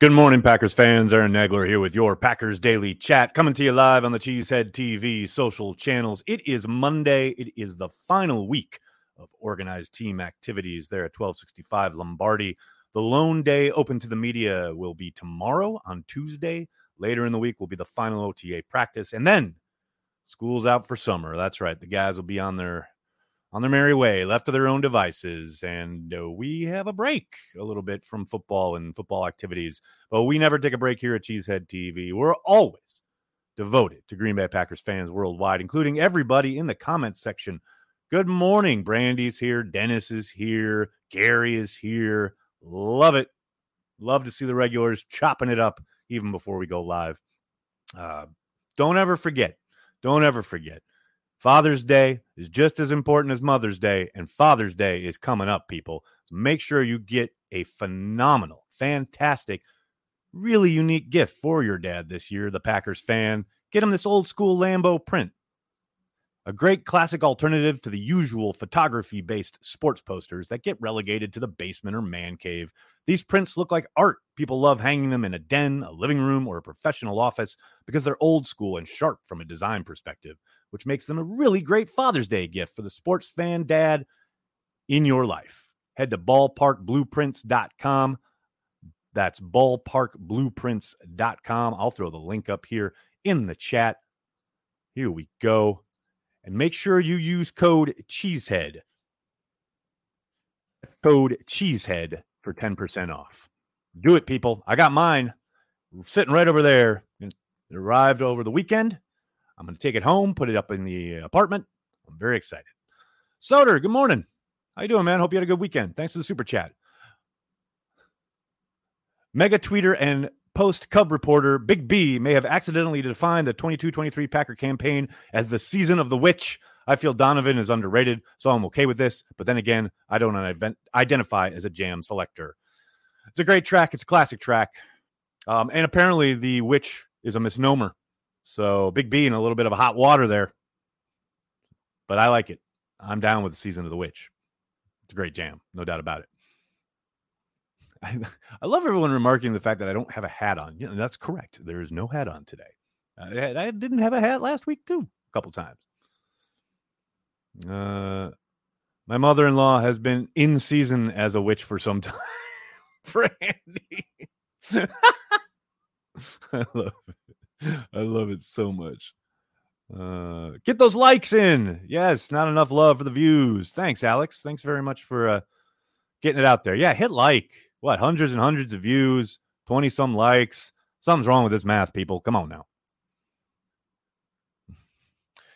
Good morning, Packers fans. Aaron Nagler here with your Packers Daily Chat, coming to you live on the Cheesehead TV social channels. It is Monday. It is the final week of organized team activities there at 1265 Lombardi. The lone day open to the media will be tomorrow on Tuesday. Later in the week will be the final OTA practice, and then school's out for summer. That's right. The guys will be on their on their merry way, left to their own devices. And uh, we have a break a little bit from football and football activities. But we never take a break here at Cheesehead TV. We're always devoted to Green Bay Packers fans worldwide, including everybody in the comments section. Good morning. Brandy's here. Dennis is here. Gary is here. Love it. Love to see the regulars chopping it up even before we go live. Uh, don't ever forget. Don't ever forget Father's Day is just as important as Mother's Day, and Father's Day is coming up, people. So make sure you get a phenomenal, fantastic, really unique gift for your dad this year, the Packers fan. Get him this old school Lambeau print. A great classic alternative to the usual photography based sports posters that get relegated to the basement or man cave. These prints look like art. People love hanging them in a den, a living room, or a professional office because they're old school and sharp from a design perspective which makes them a really great Father's Day gift for the sports fan dad in your life. Head to ballparkblueprints.com. That's ballparkblueprints.com. I'll throw the link up here in the chat. Here we go. And make sure you use code Cheesehead. Code Cheesehead for 10% off. Do it, people. I got mine sitting right over there. It arrived over the weekend. I'm going to take it home, put it up in the apartment. I'm very excited. Soder, good morning. How you doing, man? Hope you had a good weekend. Thanks for the super chat. Mega tweeter and post Cub reporter Big B may have accidentally defined the 22-23 Packer campaign as the season of the witch. I feel Donovan is underrated, so I'm okay with this. But then again, I don't identify as a jam selector. It's a great track. It's a classic track. Um, and apparently, the witch is a misnomer. So Big B in a little bit of a hot water there. But I like it. I'm down with the season of the witch. It's a great jam, no doubt about it. I, I love everyone remarking the fact that I don't have a hat on. Yeah, that's correct. There is no hat on today. I, I didn't have a hat last week too, a couple times. Uh, my mother-in-law has been in season as a witch for some time. Brandy. I love it. I love it so much. Uh, get those likes in. Yes, not enough love for the views. Thanks, Alex. Thanks very much for uh, getting it out there. Yeah, hit like. What, hundreds and hundreds of views, 20 some likes. Something's wrong with this math, people. Come on now.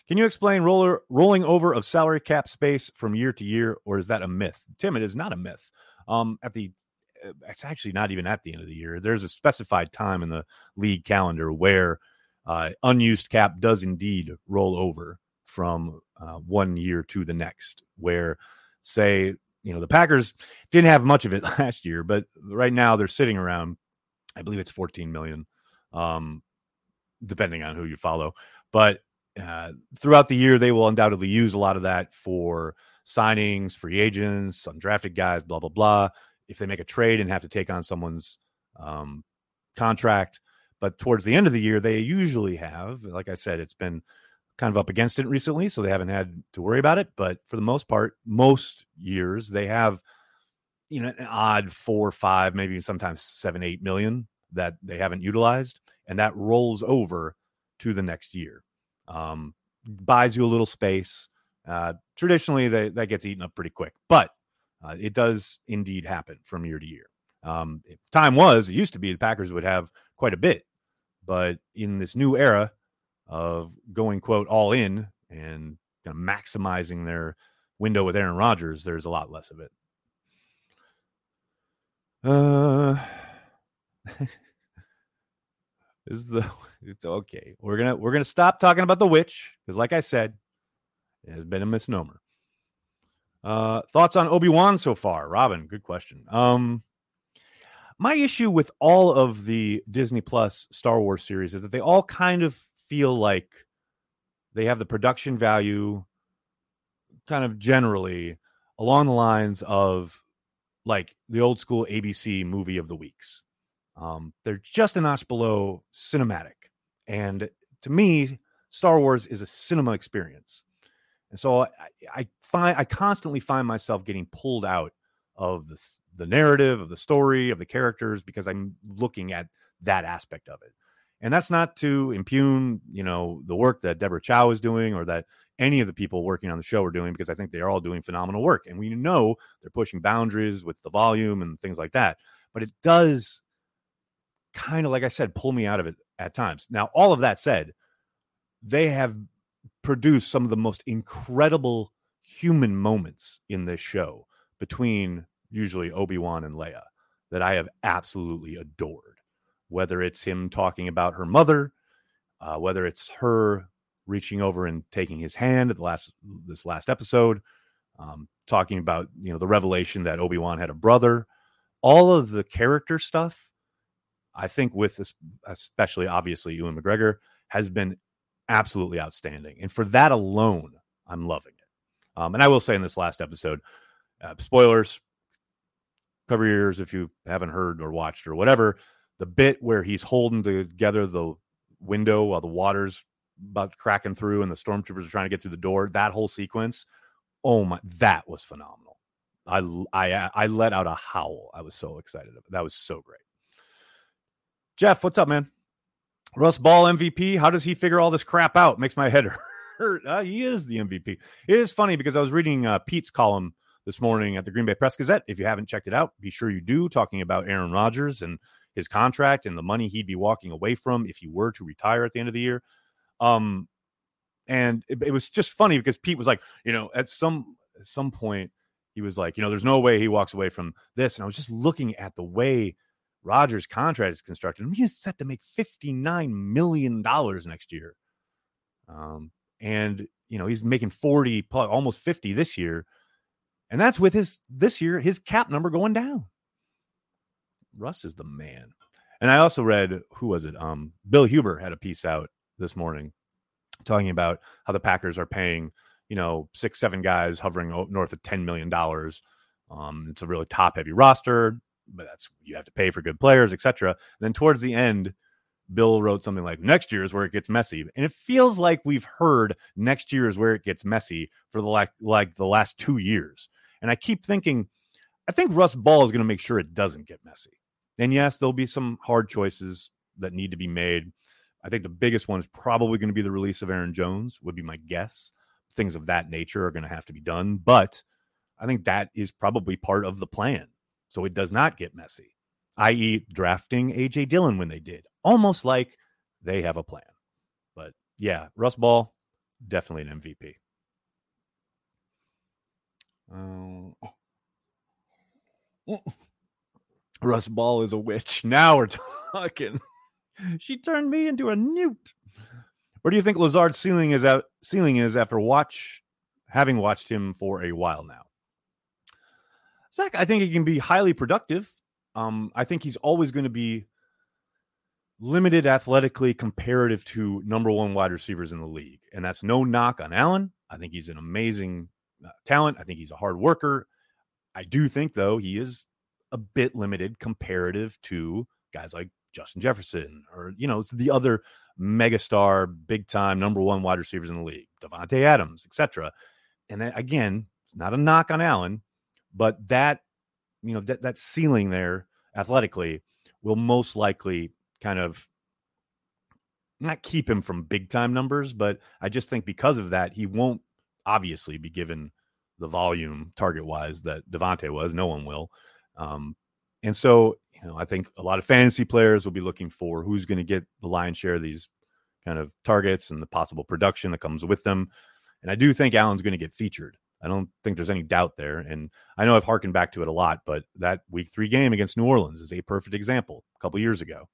Can you explain roller rolling over of salary cap space from year to year, or is that a myth? Tim, it is not a myth. Um, at the it's actually not even at the end of the year. There's a specified time in the league calendar where uh, unused cap does indeed roll over from uh, one year to the next. Where, say, you know, the Packers didn't have much of it last year, but right now they're sitting around, I believe it's 14 million, um, depending on who you follow. But uh, throughout the year, they will undoubtedly use a lot of that for signings, free agents, undrafted guys, blah blah blah if they make a trade and have to take on someone's um, contract. But towards the end of the year, they usually have, like I said, it's been kind of up against it recently, so they haven't had to worry about it. But for the most part, most years they have, you know, an odd four, five, maybe sometimes seven, eight million that they haven't utilized, and that rolls over to the next year. Um, buys you a little space. Uh, traditionally, they, that gets eaten up pretty quick, but uh, it does indeed happen from year to year. Um, time was, it used to be the Packers would have quite a bit, but in this new era of going, quote, all in and kind of maximizing their window with Aaron Rodgers, there's a lot less of it. Uh, is the it's okay. We're gonna we're gonna stop talking about the witch because, like I said, it has been a misnomer. Uh, thoughts on Obi Wan so far, Robin? Good question. Um, my issue with all of the Disney Plus Star Wars series is that they all kind of feel like they have the production value, kind of generally along the lines of like the old school ABC movie of the weeks. Um, they're just a notch below cinematic. And to me, Star Wars is a cinema experience. And so I, I find I constantly find myself getting pulled out of the, the narrative, of the story, of the characters, because I'm looking at that aspect of it. And that's not to impugn, you know, the work that Deborah Chow is doing or that any of the people working on the show are doing, because I think they are all doing phenomenal work. And we know they're pushing boundaries with the volume and things like that. But it does kind of, like I said, pull me out of it at times. Now, all of that said, they have produced some of the most incredible human moments in this show between usually Obi-Wan and Leia that I have absolutely adored. Whether it's him talking about her mother, uh, whether it's her reaching over and taking his hand at the last this last episode, um, talking about you know the revelation that Obi Wan had a brother, all of the character stuff. I think with this, especially obviously Ewan McGregor has been absolutely outstanding, and for that alone, I'm loving it. Um, and I will say in this last episode, uh, spoilers, cover your ears if you haven't heard or watched or whatever. The bit where he's holding together the window while the water's about cracking through and the stormtroopers are trying to get through the door, that whole sequence, oh my, that was phenomenal. I I I let out a howl. I was so excited. That was so great. Jeff, what's up, man? Russ Ball MVP. How does he figure all this crap out? Makes my head hurt. Uh, he is the MVP. It is funny because I was reading uh, Pete's column this morning at the Green Bay Press Gazette. If you haven't checked it out, be sure you do, talking about Aaron Rodgers and his contract and the money he'd be walking away from if he were to retire at the end of the year. Um, and it, it was just funny because Pete was like, you know, at some at some point he was like, you know, there's no way he walks away from this. And I was just looking at the way Rodgers' contract is constructed. Mean, he's set to make $59 million next year. Um, and you know, he's making 40 almost 50 this year. And that's with his this year, his cap number going down. Russ is the man. And I also read who was it? Um, Bill Huber had a piece out this morning talking about how the Packers are paying, you know, six, seven guys hovering north of $10 million. Um, it's a really top heavy roster, but that's you have to pay for good players, etc. Then towards the end, Bill wrote something like next year is where it gets messy. And it feels like we've heard next year is where it gets messy for the like like the last two years. And I keep thinking, I think Russ Ball is going to make sure it doesn't get messy. And yes, there'll be some hard choices that need to be made. I think the biggest one is probably going to be the release of Aaron Jones, would be my guess. Things of that nature are going to have to be done. But I think that is probably part of the plan. So it does not get messy, i.e., drafting AJ Dillon when they did, almost like they have a plan. But yeah, Russ Ball, definitely an MVP. Oh. Uh, Russ Ball is a witch. Now we're talking. she turned me into a newt. Where do you think Lazard's ceiling is at ceiling is after watch having watched him for a while now? Zach, I think he can be highly productive. Um, I think he's always going to be limited athletically comparative to number one wide receivers in the league. And that's no knock on Allen. I think he's an amazing uh, talent. I think he's a hard worker. I do think, though, he is a bit limited comparative to guys like Justin Jefferson or, you know, the other megastar, big time number one wide receivers in the league, Davante Adams, etc. And then again, it's not a knock on Allen, but that, you know, that, that ceiling there athletically will most likely kind of not keep him from big time numbers, but I just think because of that, he won't obviously be given the volume target wise that Davante was. No one will. Um, and so, you know, I think a lot of fantasy players will be looking for who's going to get the lion's share of these kind of targets and the possible production that comes with them. And I do think Allen's going to get featured. I don't think there's any doubt there. And I know I've harkened back to it a lot, but that week three game against New Orleans is a perfect example a couple years ago.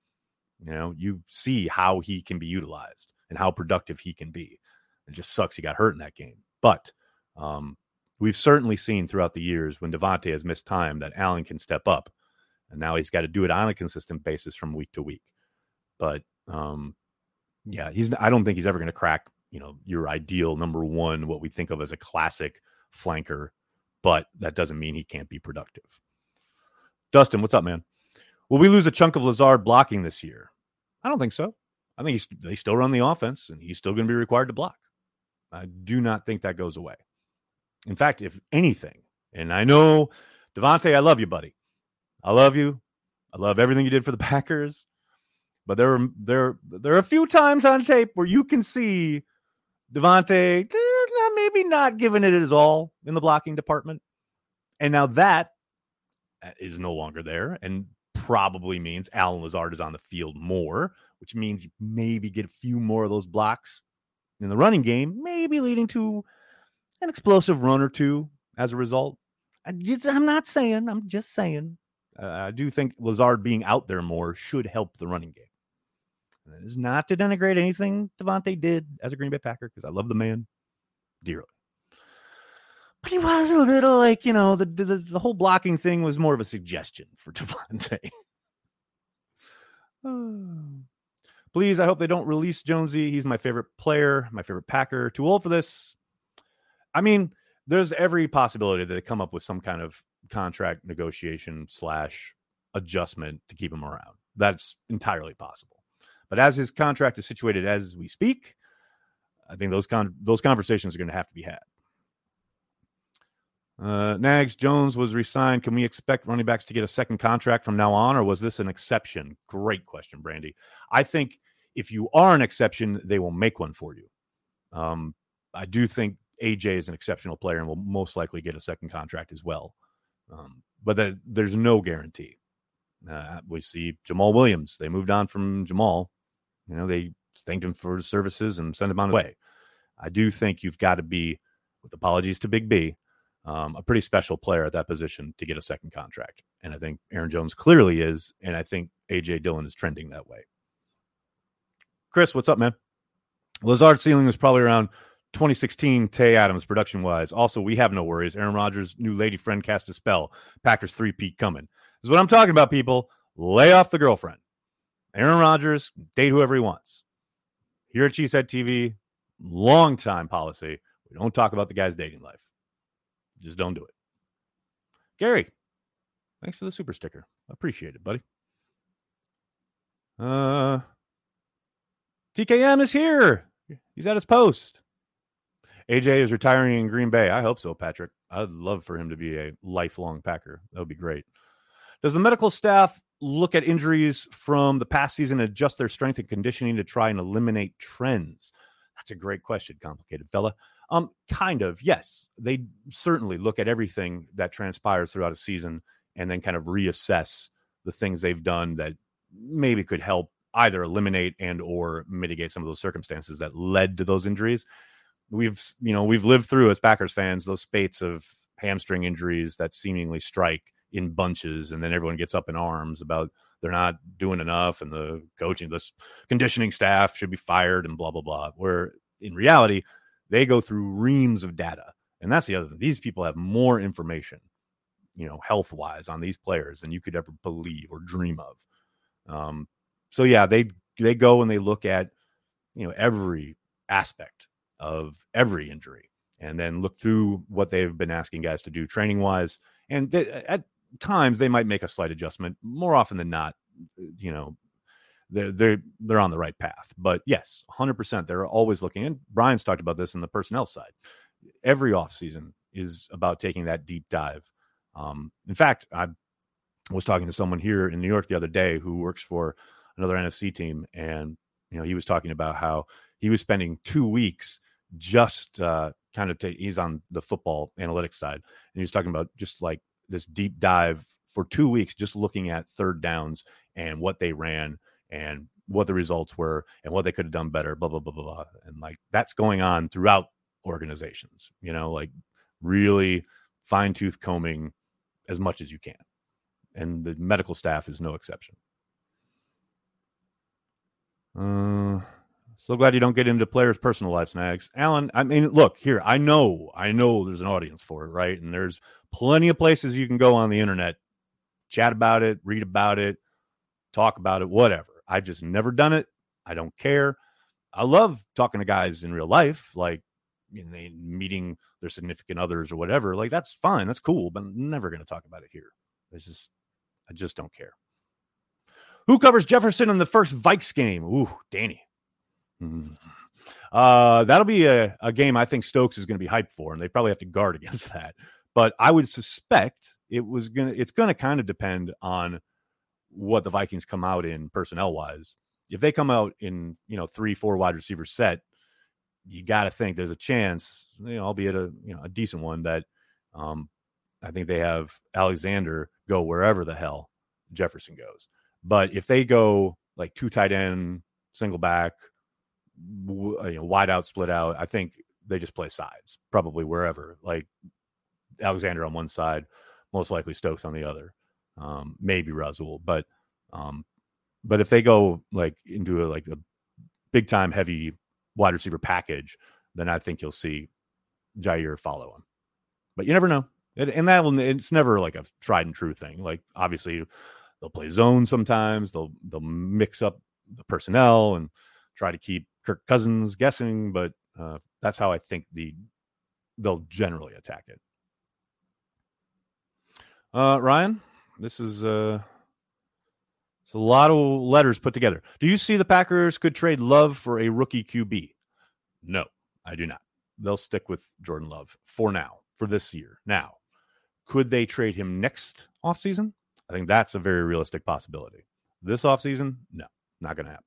You know, you see how he can be utilized and how productive he can be. It just sucks he got hurt in that game. But um, we've certainly seen throughout the years when Davante has missed time that Allen can step up. And now he's got to do it on a consistent basis from week to week. But um, yeah, he's I don't think he's ever going to crack, you know, your ideal number one, what we think of as a classic flanker, but that doesn't mean he can't be productive. Dustin, what's up, man? Will we lose a chunk of Lazard blocking this year? I don't think so. I think he's, they still run the offense and he's still going to be required to block. I do not think that goes away. In fact, if anything, and I know Davante, I love you, buddy. I love you. I love everything you did for the Packers. But there are there there are a few times on tape where you can see Davante eh, maybe not giving it his all in the blocking department. And now that is no longer there and probably means Allen Lazard is on the field more, which means maybe get a few more of those blocks in the running game, maybe leading to an explosive run or two as a result. I I'm not saying, I'm just saying. Uh, I do think Lazard being out there more should help the running game. That is not to denigrate anything Davante did as a Green Bay Packer because I love the man dearly. But he was a little like, you know, the, the, the whole blocking thing was more of a suggestion for Davante. Please, I hope they don't release Jonesy. He's my favorite player, my favorite Packer. Too old for this. I mean, there's every possibility that they come up with some kind of contract negotiation slash adjustment to keep him around. That's entirely possible. But as his contract is situated as we speak, I think those con- those conversations are going to have to be had. Uh, Nags Jones was resigned. Can we expect running backs to get a second contract from now on, or was this an exception? Great question, Brandy. I think if you are an exception, they will make one for you. Um, I do think AJ is an exceptional player and will most likely get a second contract as well. Um, but the, there's no guarantee. Uh, we see Jamaal Williams. They moved on from Jamaal. You know, they thanked him for his services and sent him on his way. I do think you've got to be, with apologies to Big B, um, a pretty special player at that position to get a second contract. And I think Aaron Jones clearly is. And I think AJ Dillon is trending that way. Chris, what's up, man? Lazard's ceiling was probably around 2016 Tay Adams production wise. Also, we have no worries. Aaron Rodgers' new lady friend cast a spell. Packers three peat coming. This is what I'm talking about, people. Lay off the girlfriend. Aaron Rodgers, date whoever he wants. Here at Cheesehead TV, long time policy. We don't talk about the guy's dating life. Just don't do it. Gary, thanks for the super sticker. Appreciate it, buddy. Uh, TKM is here. He's at his post. AJ is retiring in Green Bay. I hope so, Patrick. I'd love for him to be a lifelong Packer. That would be great. Does the medical staff look at injuries from the past season adjust their strength and conditioning to try and eliminate trends? That's a great question, complicated fella. Um, kind of, yes. They certainly look at everything that transpires throughout a season and then kind of reassess the things they've done that maybe could help either eliminate and or mitigate some of those circumstances that led to those injuries. We've you know we've lived through as Packers fans those spates of hamstring injuries that seemingly strike in bunches, and then everyone gets up in arms about they're not doing enough, and the coaching, this conditioning staff should be fired, and blah blah blah. Where in reality, they go through reams of data, and that's the other thing. These people have more information, you know, health wise on these players than you could ever believe or dream of. Um, so yeah, they they go and they look at you know every aspect of every injury and then look through what they've been asking guys to do training wise and they, at times they might make a slight adjustment. More often than not, you know, they're they're they're on the right path. But yes, 100%. They're always looking. And Brian's talked about this in the personnel side. Every offseason is about taking that deep dive. Um, in fact, I was talking to someone here in New York the other day who works for another NFC team, and you know he was talking about how he was spending two weeks just uh, kind of. he's on the football analytics side, and he was talking about just like this deep dive for two weeks, just looking at third downs and what they ran and what the results were and what they could have done better, blah, blah, blah, blah, blah. And like that's going on throughout organizations, you know, like really fine tooth combing as much as you can. And the medical staff is no exception. Uh, so glad you don't get into players' personal life snags. Alan, I mean, look here, I know, I know there's an audience for it, right? And there's plenty of places you can go on the internet, chat about it, read about it, talk about it, whatever. I've just never done it. I don't care. I love talking to guys in real life, like you know, meeting their significant others or whatever. Like that's fine, that's cool, but I'm never going to talk about it here. It's just, I just don't care. Who covers Jefferson in the first Vikes game? Ooh, Danny. Mm. Uh, that'll be a, a game I think Stokes is going to be hyped for, and they probably have to guard against that. But I would suspect it was gonna it's gonna kind of depend on what the Vikings come out in personnel wise. If they come out in you know three four wide receiver set, you got to think there's a chance, you know, albeit a you know a decent one that um, I think they have Alexander go wherever the hell Jefferson goes. But if they go like two tight end, single back, you know, wide out, split out, I think they just play sides, probably wherever. Like Alexander on one side, most likely Stokes on the other, um, maybe Rasul. But um, but if they go like into a, like a big time heavy wide receiver package, then I think you'll see Jaire follow him. But you never know. And that will it's never like a tried and true thing. Like obviously they'll play zone sometimes, they'll they'll mix up the personnel and try to keep Kirk Cousins guessing, but uh, that's how I think the they'll generally attack it. Uh, Ryan, this is uh, it's a lot of letters put together. Do you see the Packers could trade Love for a rookie QB? No, I do not. They'll stick with Jordan Love for now, for this year. Now, could they trade him next offseason? I think that's a very realistic possibility. This offseason, no, not going to happen.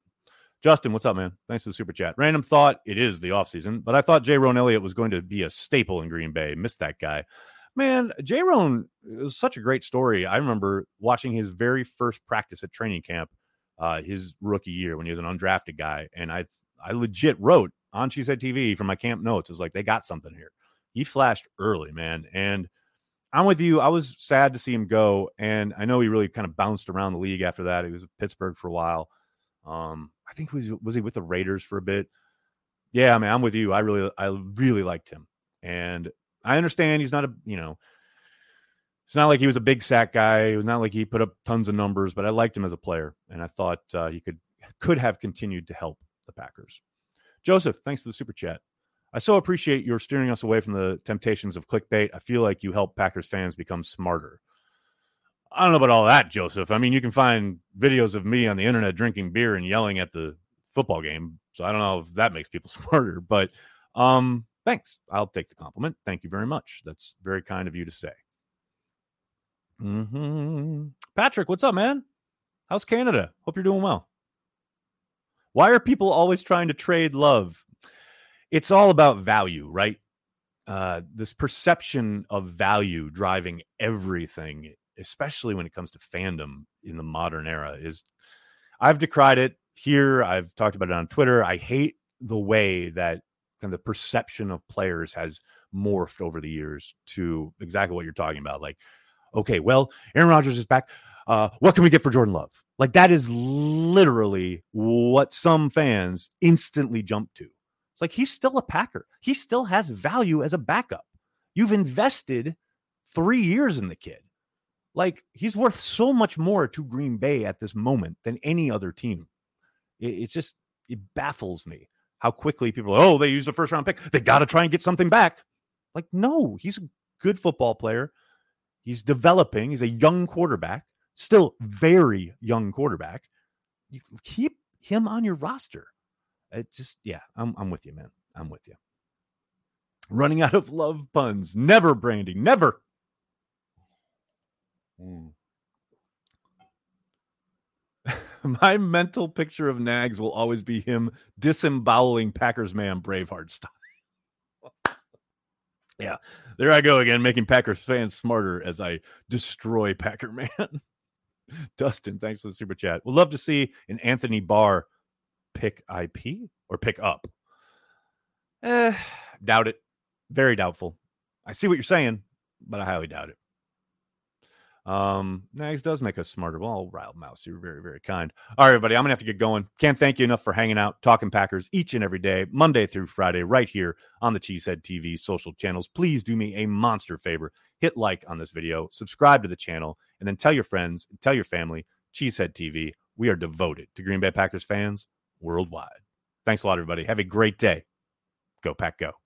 Justin, what's up, man? Thanks for the super chat. Random thought, it is the offseason, but I thought Jayrone Elliott was going to be a staple in Green Bay. Missed that guy. Man, Jayrone was such a great story. I remember watching his very first practice at training camp, uh, his rookie year when he was an undrafted guy, and I I legit wrote on Cheesehead TV from my camp notes. It's like they got something here. He flashed early, man, and I'm with you. I was sad to see him go, and I know he really kind of bounced around the league after that. He was at Pittsburgh for a while. Um, I think was was he with the Raiders for a bit? Yeah, I mean, I'm with you. I really, I really liked him, and I understand he's not a, you know, it's not like he was a big sack guy. It was not like he put up tons of numbers, but I liked him as a player, and I thought uh, he could could have continued to help the Packers. Joseph, thanks for the super chat. I so appreciate your steering us away from the temptations of clickbait. I feel like you help Packers fans become smarter. I don't know about all that, Joseph. I mean, you can find videos of me on the internet drinking beer and yelling at the football game. So I don't know if that makes people smarter, but um, Thanks. I'll take the compliment. Thank you very much. That's very kind of you to say. Mm-hmm. Patrick, what's up, man? How's Canada? Hope you're doing well. Why are people always trying to trade love? It's all about value, right? Uh, this perception of value driving everything, especially when it comes to fandom in the modern era, is I've decried it here. I've talked about it on Twitter. I hate the way that kind of the perception of players has morphed over the years to exactly what you're talking about. Like, okay, well, Aaron Rodgers is back. Uh, what can we get for Jordan Love? Like that is literally what some fans instantly jump to. It's like he's still a Packer. He still has value as a backup. You've invested three years in the kid. Like he's worth so much more to Green Bay at this moment than any other team. It, it's just it baffles me how quickly people oh, they used a first round pick. They got to try and get something back. Like, no, he's a good football player. He's developing. He's a young quarterback, still very young quarterback. You keep him on your roster. It just, yeah, I'm, I'm with you, man. I'm with you. Running out of love puns. Never, Brandy. Never. Mm. my mental picture of Nags will always be him disemboweling Packers man Braveheart style. yeah, there I go again, making Packers fans smarter as I destroy Packer man. Dustin, thanks for the super chat. We'd love to see an Anthony Barr pick IP or pick up. Eh, doubt it. Very doubtful. I see what you're saying, but I highly doubt it. Um, Nags does make us smarter. Well, Riled Mouse, you're very, very kind. All right, everybody, I'm gonna have to get going. Can't thank you enough for hanging out, talking Packers each and every day, Monday through Friday, right here on the Cheesehead TV social channels. Please do me a monster favor. Hit like on this video, subscribe to the channel, and then tell your friends, tell your family, Cheesehead TV. We are devoted to Green Bay Packers fans worldwide. Thanks a lot, everybody. Have a great day. Go Pack Go.